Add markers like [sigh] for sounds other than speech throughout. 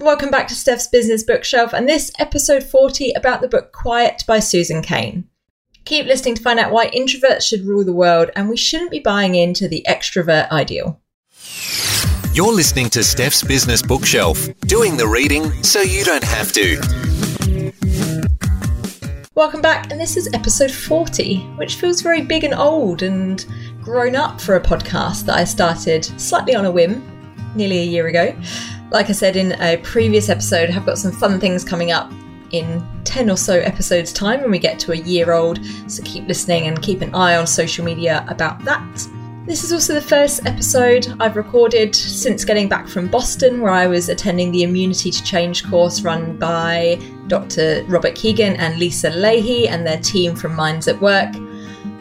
Welcome back to Steph's Business Bookshelf and this episode 40 about the book Quiet by Susan Cain. Keep listening to find out why introverts should rule the world and we shouldn't be buying into the extrovert ideal. You're listening to Steph's Business Bookshelf, doing the reading so you don't have to. Welcome back, and this is episode 40, which feels very big and old and grown up for a podcast that I started slightly on a whim nearly a year ago. Like I said in a previous episode, I've got some fun things coming up in 10 or so episodes' time when we get to a year old, so keep listening and keep an eye on social media about that. This is also the first episode I've recorded since getting back from Boston, where I was attending the Immunity to Change course run by Dr. Robert Kegan and Lisa Lahey and their team from Minds at Work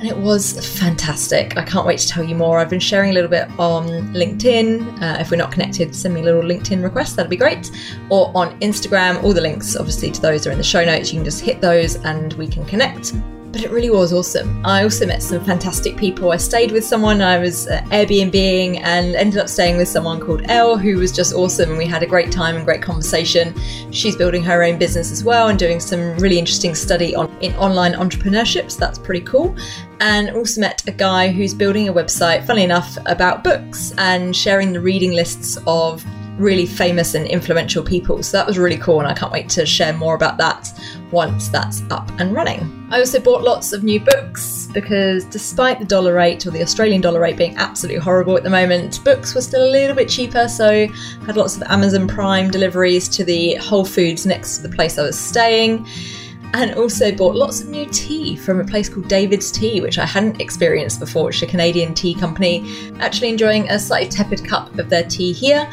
and it was fantastic. I can't wait to tell you more. I've been sharing a little bit on LinkedIn. Uh, if we're not connected, send me a little LinkedIn request, that'd be great. Or on Instagram, all the links, obviously, to those are in the show notes. You can just hit those and we can connect but it really was awesome. I also met some fantastic people. I stayed with someone, I was uh, Airbnbing and ended up staying with someone called Elle, who was just awesome. And we had a great time and great conversation. She's building her own business as well and doing some really interesting study on in online entrepreneurship. So that's pretty cool. And also met a guy who's building a website, funnily enough, about books and sharing the reading lists of really famous and influential people. So that was really cool, and I can't wait to share more about that once that's up and running. I also bought lots of new books because despite the dollar rate or the Australian dollar rate being absolutely horrible at the moment, books were still a little bit cheaper. So I had lots of Amazon Prime deliveries to the Whole Foods next to the place I was staying and also bought lots of new tea from a place called David's Tea, which I hadn't experienced before, which is a Canadian tea company. Actually, enjoying a slightly tepid cup of their tea here.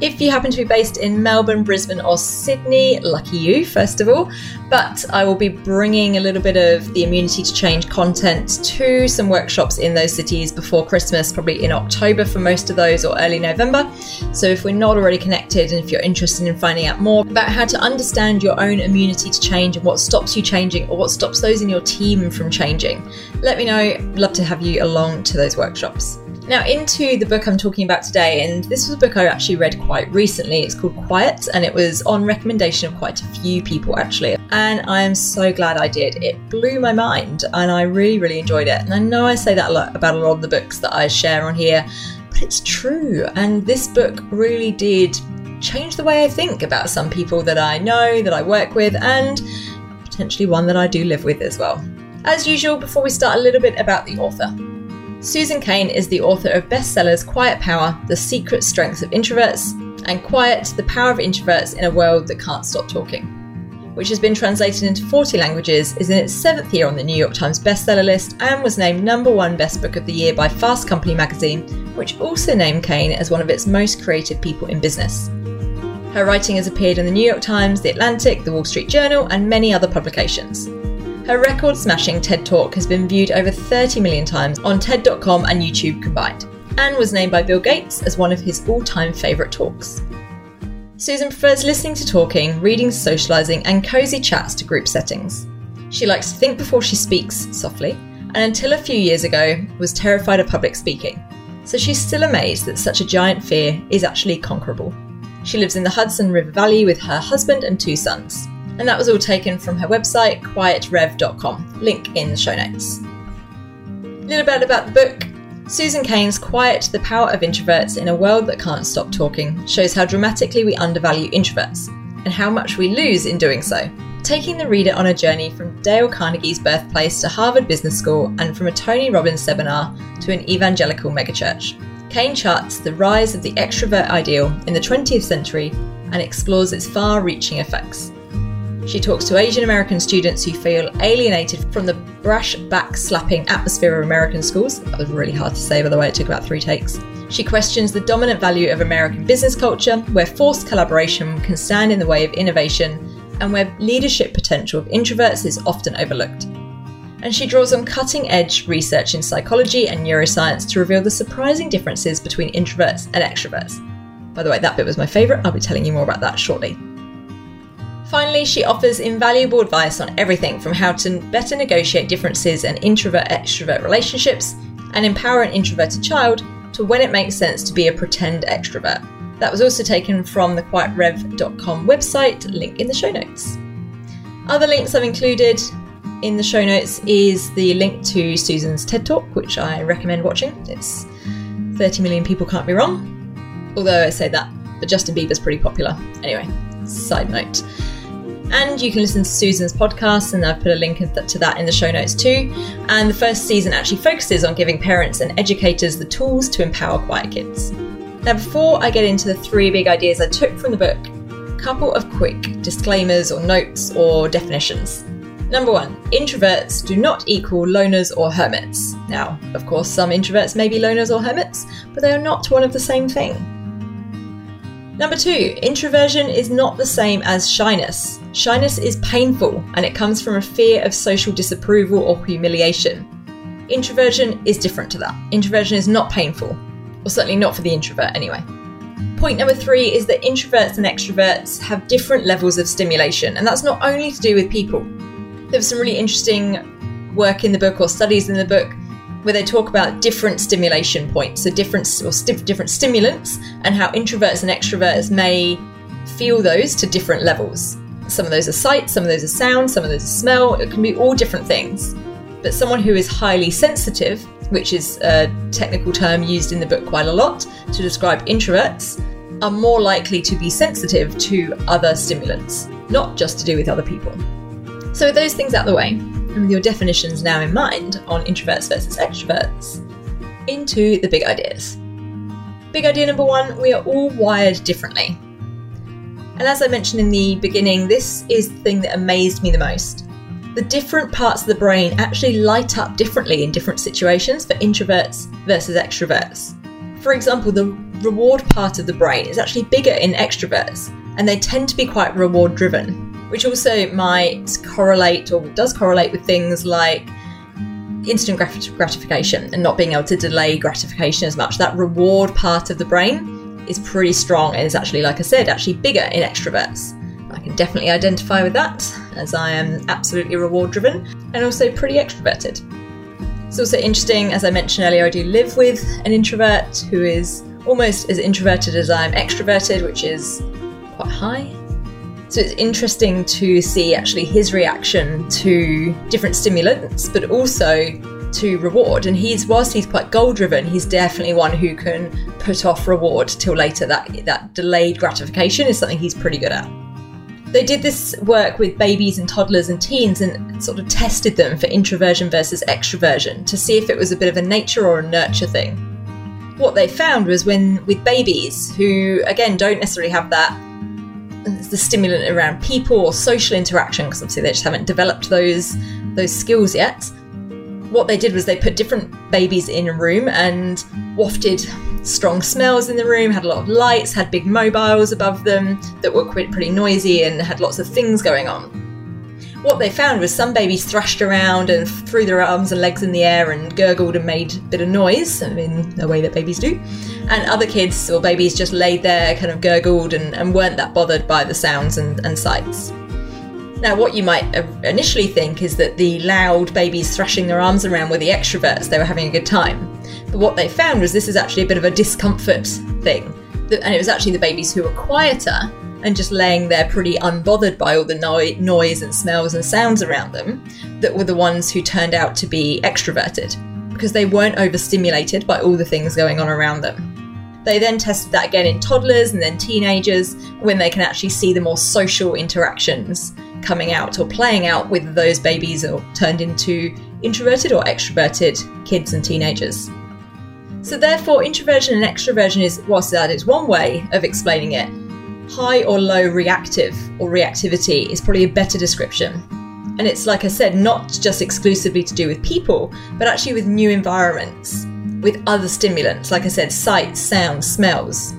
If you happen to be based in Melbourne, Brisbane, or Sydney, lucky you, first of all. But I will be bringing a little bit of the Immunity to Change content to some workshops in those cities before Christmas, probably in October for most of those or early November. So if we're not already connected and if you're interested in finding out more about how to understand your own immunity to change and what stops you changing or what stops those in your team from changing, let me know. Love to have you along to those workshops. Now, into the book I'm talking about today, and this was a book I actually read quite recently. It's called Quiet, and it was on recommendation of quite a few people actually. I am so glad I did. It blew my mind, and I really, really enjoyed it. And I know I say that a lot about a lot of the books that I share on here, but it's true. And this book really did change the way I think about some people that I know, that I work with, and potentially one that I do live with as well. As usual, before we start, a little bit about the author. Susan Cain is the author of bestsellers Quiet Power, The Secret Strengths of Introverts, and Quiet, The Power of Introverts in a World That Can't Stop Talking, which has been translated into 40 languages, is in its seventh year on the New York Times bestseller list, and was named number one best book of the year by Fast Company magazine, which also named Cain as one of its most creative people in business. Her writing has appeared in the New York Times, The Atlantic, The Wall Street Journal, and many other publications. Her record smashing TED Talk has been viewed over 30 million times on TED.com and YouTube combined, and was named by Bill Gates as one of his all time favourite talks. Susan prefers listening to talking, reading socialising, and cosy chats to group settings. She likes to think before she speaks softly, and until a few years ago was terrified of public speaking. So she's still amazed that such a giant fear is actually conquerable. She lives in the Hudson River Valley with her husband and two sons and that was all taken from her website, quietrev.com. Link in the show notes. A little bit about the book. Susan Cain's Quiet The Power of Introverts in a World That Can't Stop Talking shows how dramatically we undervalue introverts and how much we lose in doing so. Taking the reader on a journey from Dale Carnegie's birthplace to Harvard Business School and from a Tony Robbins seminar to an evangelical megachurch. Cain charts the rise of the extrovert ideal in the 20th century and explores its far reaching effects. She talks to Asian American students who feel alienated from the brash back slapping atmosphere of American schools. That was really hard to say, by the way, it took about three takes. She questions the dominant value of American business culture, where forced collaboration can stand in the way of innovation, and where leadership potential of introverts is often overlooked. And she draws on cutting edge research in psychology and neuroscience to reveal the surprising differences between introverts and extroverts. By the way, that bit was my favourite. I'll be telling you more about that shortly. Finally, she offers invaluable advice on everything from how to better negotiate differences in introvert extrovert relationships and empower an introverted child to when it makes sense to be a pretend extrovert. That was also taken from the quietrev.com website, link in the show notes. Other links I've included in the show notes is the link to Susan's TED Talk, which I recommend watching. It's 30 million people can't be wrong. Although I say that, but Justin Bieber's pretty popular. Anyway, side note. And you can listen to Susan's podcast, and I've put a link to that in the show notes too. And the first season actually focuses on giving parents and educators the tools to empower quiet kids. Now, before I get into the three big ideas I took from the book, a couple of quick disclaimers or notes or definitions. Number one, introverts do not equal loners or hermits. Now, of course, some introverts may be loners or hermits, but they are not one of the same thing. Number two, introversion is not the same as shyness. Shyness is painful and it comes from a fear of social disapproval or humiliation. Introversion is different to that. Introversion is not painful, or certainly not for the introvert anyway. Point number three is that introverts and extroverts have different levels of stimulation, and that's not only to do with people. There was some really interesting work in the book or studies in the book where they talk about different stimulation points, so different or st- different stimulants, and how introverts and extroverts may feel those to different levels. Some of those are sight, some of those are sound, some of those are smell. It can be all different things. But someone who is highly sensitive, which is a technical term used in the book quite a lot to describe introverts, are more likely to be sensitive to other stimulants, not just to do with other people. So, those things out the way, and with your definitions now in mind on introverts versus extroverts, into the big ideas. Big idea number one we are all wired differently. And as I mentioned in the beginning, this is the thing that amazed me the most. The different parts of the brain actually light up differently in different situations for introverts versus extroverts. For example, the reward part of the brain is actually bigger in extroverts, and they tend to be quite reward driven which also might correlate or does correlate with things like instant gratification and not being able to delay gratification as much. That reward part of the brain is pretty strong and is actually, like I said, actually bigger in extroverts. I can definitely identify with that as I am absolutely reward driven and also pretty extroverted. It's also interesting, as I mentioned earlier, I do live with an introvert who is almost as introverted as I'm extroverted, which is quite high so it's interesting to see actually his reaction to different stimulants, but also to reward. And he's whilst he's quite goal driven, he's definitely one who can put off reward till later. That that delayed gratification is something he's pretty good at. They did this work with babies and toddlers and teens and sort of tested them for introversion versus extroversion to see if it was a bit of a nature or a nurture thing. What they found was when with babies who again don't necessarily have that the stimulant around people or social interaction because obviously they just haven't developed those those skills yet. What they did was they put different babies in a room and wafted strong smells in the room, had a lot of lights, had big mobiles above them that were pretty noisy and had lots of things going on what they found was some babies thrashed around and threw their arms and legs in the air and gurgled and made a bit of noise in the way that babies do. And other kids or babies just laid there, kind of gurgled and, and weren't that bothered by the sounds and, and sights. Now, what you might uh, initially think is that the loud babies thrashing their arms around were the extroverts, they were having a good time. But what they found was this is actually a bit of a discomfort thing. And it was actually the babies who were quieter and just laying there pretty unbothered by all the no- noise and smells and sounds around them that were the ones who turned out to be extroverted because they weren't overstimulated by all the things going on around them. They then tested that again in toddlers and then teenagers when they can actually see the more social interactions coming out or playing out with those babies turned into introverted or extroverted kids and teenagers. So, therefore, introversion and extroversion is, whilst that is one way of explaining it, high or low reactive or reactivity is probably a better description. And it's, like I said, not just exclusively to do with people, but actually with new environments, with other stimulants, like I said, sight, sound, smells.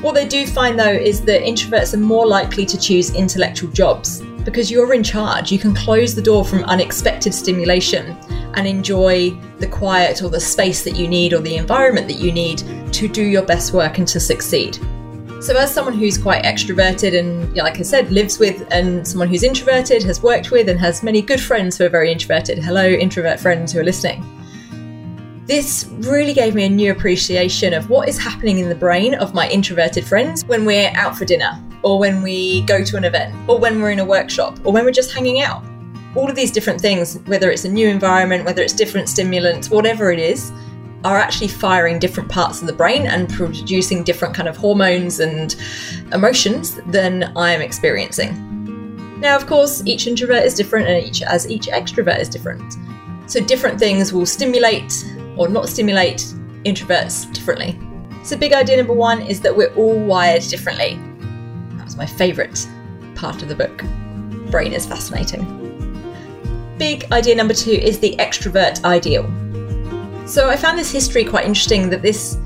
What they do find though is that introverts are more likely to choose intellectual jobs because you're in charge. You can close the door from unexpected stimulation and enjoy the quiet or the space that you need or the environment that you need to do your best work and to succeed. So, as someone who's quite extroverted and, like I said, lives with, and someone who's introverted, has worked with, and has many good friends who are very introverted, hello, introvert friends who are listening. This really gave me a new appreciation of what is happening in the brain of my introverted friends when we're out for dinner, or when we go to an event, or when we're in a workshop, or when we're just hanging out. All of these different things, whether it's a new environment, whether it's different stimulants, whatever it is, are actually firing different parts of the brain and producing different kind of hormones and emotions than I am experiencing. Now, of course, each introvert is different and each as each extrovert is different. So different things will stimulate or not stimulate introverts differently. So big idea number 1 is that we're all wired differently. That was my favorite part of the book. Brain is fascinating. Big idea number 2 is the extrovert ideal. So I found this history quite interesting that this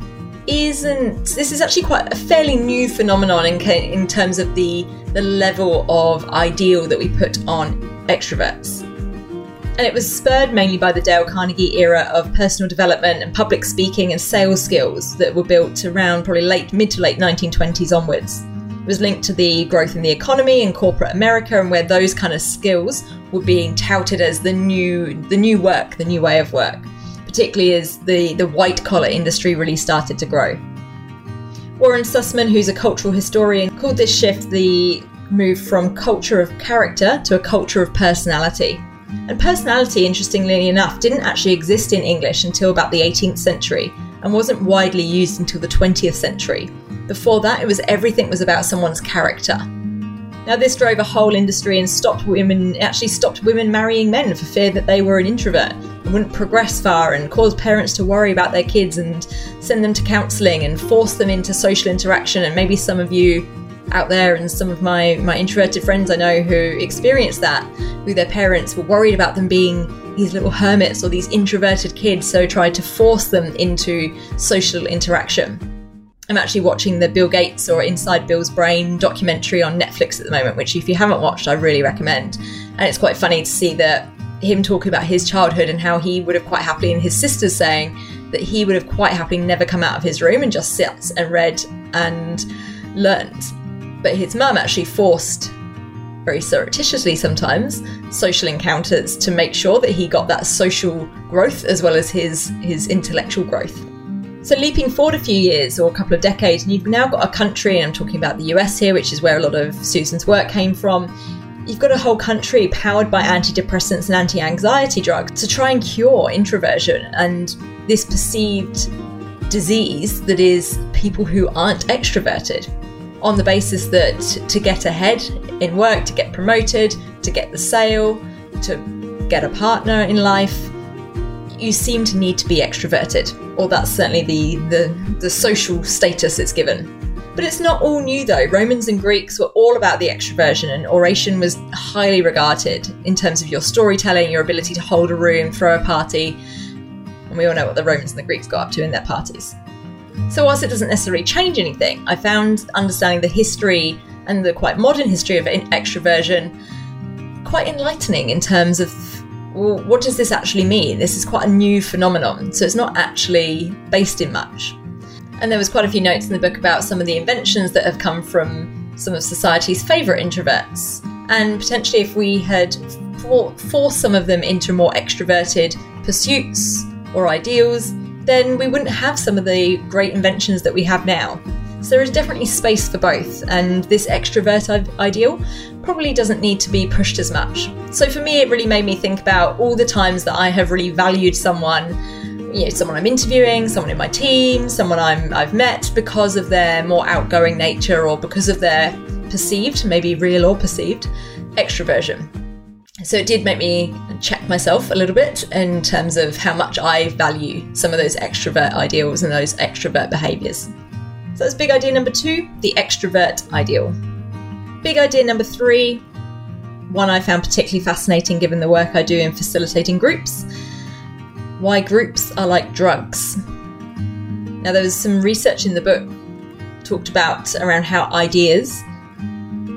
isn't this is actually quite a fairly new phenomenon in, in terms of the the level of ideal that we put on extroverts and it was spurred mainly by the Dale Carnegie era of personal development and public speaking and sales skills that were built around probably late mid to late 1920s onwards. It was linked to the growth in the economy in corporate America and where those kind of skills were being touted as the new the new work, the new way of work particularly as the, the white collar industry really started to grow. Warren Susman, who's a cultural historian, called this shift the move from culture of character to a culture of personality. And personality, interestingly enough, didn't actually exist in English until about the 18th century and wasn't widely used until the 20th century. Before that, it was everything was about someone's character. Now, this drove a whole industry and stopped women, actually stopped women marrying men for fear that they were an introvert and wouldn't progress far and caused parents to worry about their kids and send them to counselling and force them into social interaction. And maybe some of you out there and some of my, my introverted friends I know who experienced that, who their parents were worried about them being these little hermits or these introverted kids, so tried to force them into social interaction. I'm actually watching the Bill Gates or Inside Bill's Brain documentary on Netflix at the moment, which, if you haven't watched, I really recommend. And it's quite funny to see that him talking about his childhood and how he would have quite happily, and his sisters saying that he would have quite happily never come out of his room and just sat and read and learned. But his mum actually forced, very surreptitiously sometimes, social encounters to make sure that he got that social growth as well as his his intellectual growth. So, leaping forward a few years or a couple of decades, and you've now got a country, and I'm talking about the US here, which is where a lot of Susan's work came from. You've got a whole country powered by antidepressants and anti anxiety drugs to try and cure introversion and this perceived disease that is people who aren't extroverted on the basis that to get ahead in work, to get promoted, to get the sale, to get a partner in life, you seem to need to be extroverted, or that's certainly the, the, the social status it's given. But it's not all new though. Romans and Greeks were all about the extroversion, and oration was highly regarded in terms of your storytelling, your ability to hold a room, throw a party. And we all know what the Romans and the Greeks got up to in their parties. So, whilst it doesn't necessarily change anything, I found understanding the history and the quite modern history of extroversion quite enlightening in terms of well, what does this actually mean? This is quite a new phenomenon, so it's not actually based in much. And there was quite a few notes in the book about some of the inventions that have come from some of society's favourite introverts. And potentially, if we had forced some of them into more extroverted pursuits or ideals, then we wouldn't have some of the great inventions that we have now. So there is definitely space for both, and this extrovert ideal probably doesn't need to be pushed as much. So for me, it really made me think about all the times that I have really valued someone, you know, someone I'm interviewing, someone in my team, someone I'm, I've met because of their more outgoing nature or because of their perceived, maybe real or perceived, extroversion. So it did make me check myself a little bit in terms of how much I value some of those extrovert ideals and those extrovert behaviours. So that's big idea number two the extrovert ideal. Big idea number three, one I found particularly fascinating given the work I do in facilitating groups why groups are like drugs. Now, there was some research in the book talked about around how ideas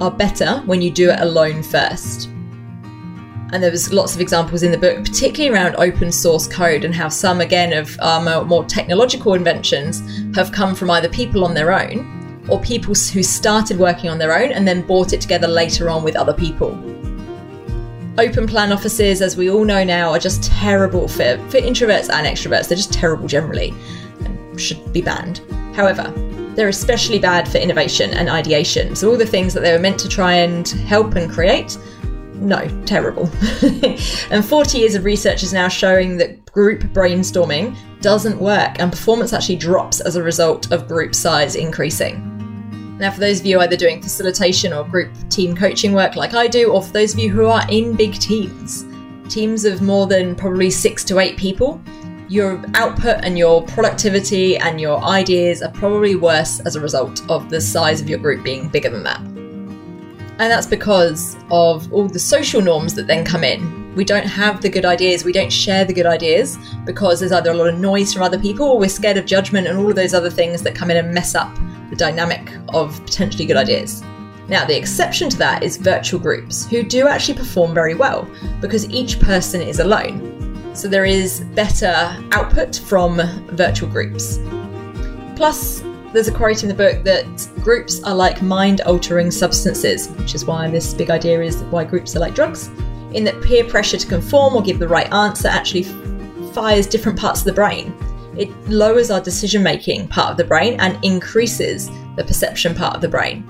are better when you do it alone first and there was lots of examples in the book, particularly around open source code and how some, again, of our more, more technological inventions have come from either people on their own or people who started working on their own and then brought it together later on with other people. Open plan offices, as we all know now, are just terrible for, for introverts and extroverts. They're just terrible generally and should be banned. However, they're especially bad for innovation and ideation. So, all the things that they were meant to try and help and create, no, terrible. [laughs] and 40 years of research is now showing that group brainstorming doesn't work and performance actually drops as a result of group size increasing. Now, for those of you either doing facilitation or group team coaching work like I do, or for those of you who are in big teams, teams of more than probably six to eight people, your output and your productivity and your ideas are probably worse as a result of the size of your group being bigger than that. And that's because of all the social norms that then come in. We don't have the good ideas, we don't share the good ideas because there's either a lot of noise from other people or we're scared of judgment and all of those other things that come in and mess up the dynamic of potentially good ideas. Now, the exception to that is virtual groups, who do actually perform very well because each person is alone. So there is better output from virtual groups. Plus, there's a quote in the book that groups are like mind altering substances, which is why this big idea is why groups are like drugs, in that peer pressure to conform or give the right answer actually fires different parts of the brain it lowers our decision making part of the brain and increases the perception part of the brain.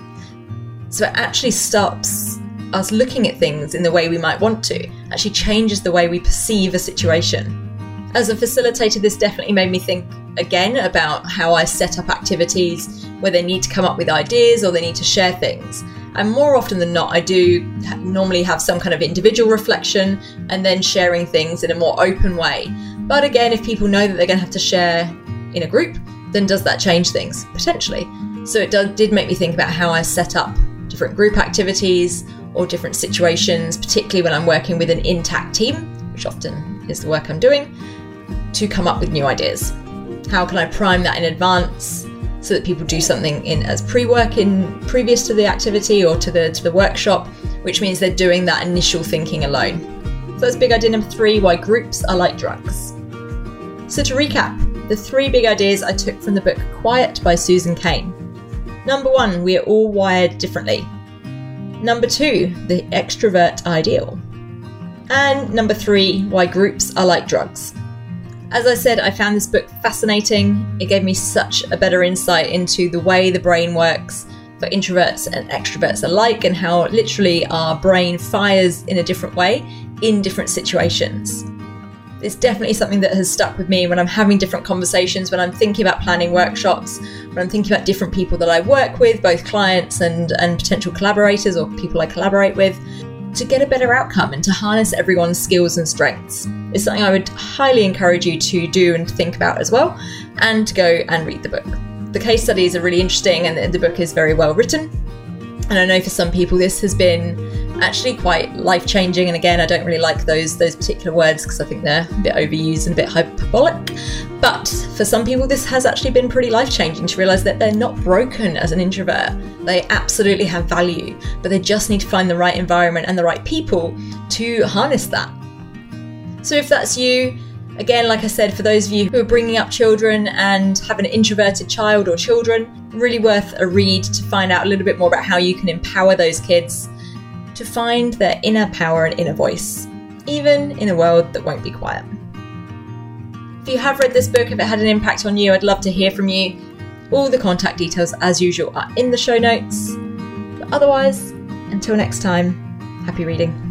So it actually stops us looking at things in the way we might want to, actually changes the way we perceive a situation. As a facilitator, this definitely made me think again about how I set up activities where they need to come up with ideas or they need to share things. And more often than not, I do normally have some kind of individual reflection and then sharing things in a more open way but again, if people know that they're going to have to share in a group, then does that change things? Potentially. So it did, did make me think about how I set up different group activities or different situations, particularly when I'm working with an intact team, which often is the work I'm doing, to come up with new ideas. How can I prime that in advance so that people do something in as pre-work in previous to the activity or to the to the workshop, which means they're doing that initial thinking alone. So that's big idea number three: why groups are like drugs. So, to recap, the three big ideas I took from the book Quiet by Susan Cain. Number one, we are all wired differently. Number two, the extrovert ideal. And number three, why groups are like drugs. As I said, I found this book fascinating. It gave me such a better insight into the way the brain works for introverts and extroverts alike, and how literally our brain fires in a different way in different situations it's definitely something that has stuck with me when I'm having different conversations, when I'm thinking about planning workshops, when I'm thinking about different people that I work with, both clients and, and potential collaborators or people I collaborate with, to get a better outcome and to harness everyone's skills and strengths. It's something I would highly encourage you to do and think about as well, and to go and read the book. The case studies are really interesting, and the book is very well written. And I know for some people this has been actually quite life changing. And again, I don't really like those those particular words because I think they're a bit overused and a bit hyperbolic. But for some people, this has actually been pretty life changing to realize that they're not broken as an introvert. They absolutely have value, but they just need to find the right environment and the right people to harness that. So if that's you, again, like I said, for those of you who are bringing up children and have an introverted child or children, really worth a read to find out a little bit more about how you can empower those kids to find their inner power and inner voice, even in a world that won't be quiet. If you have read this book, if it had an impact on you, I'd love to hear from you. All the contact details, as usual, are in the show notes. But otherwise, until next time, happy reading.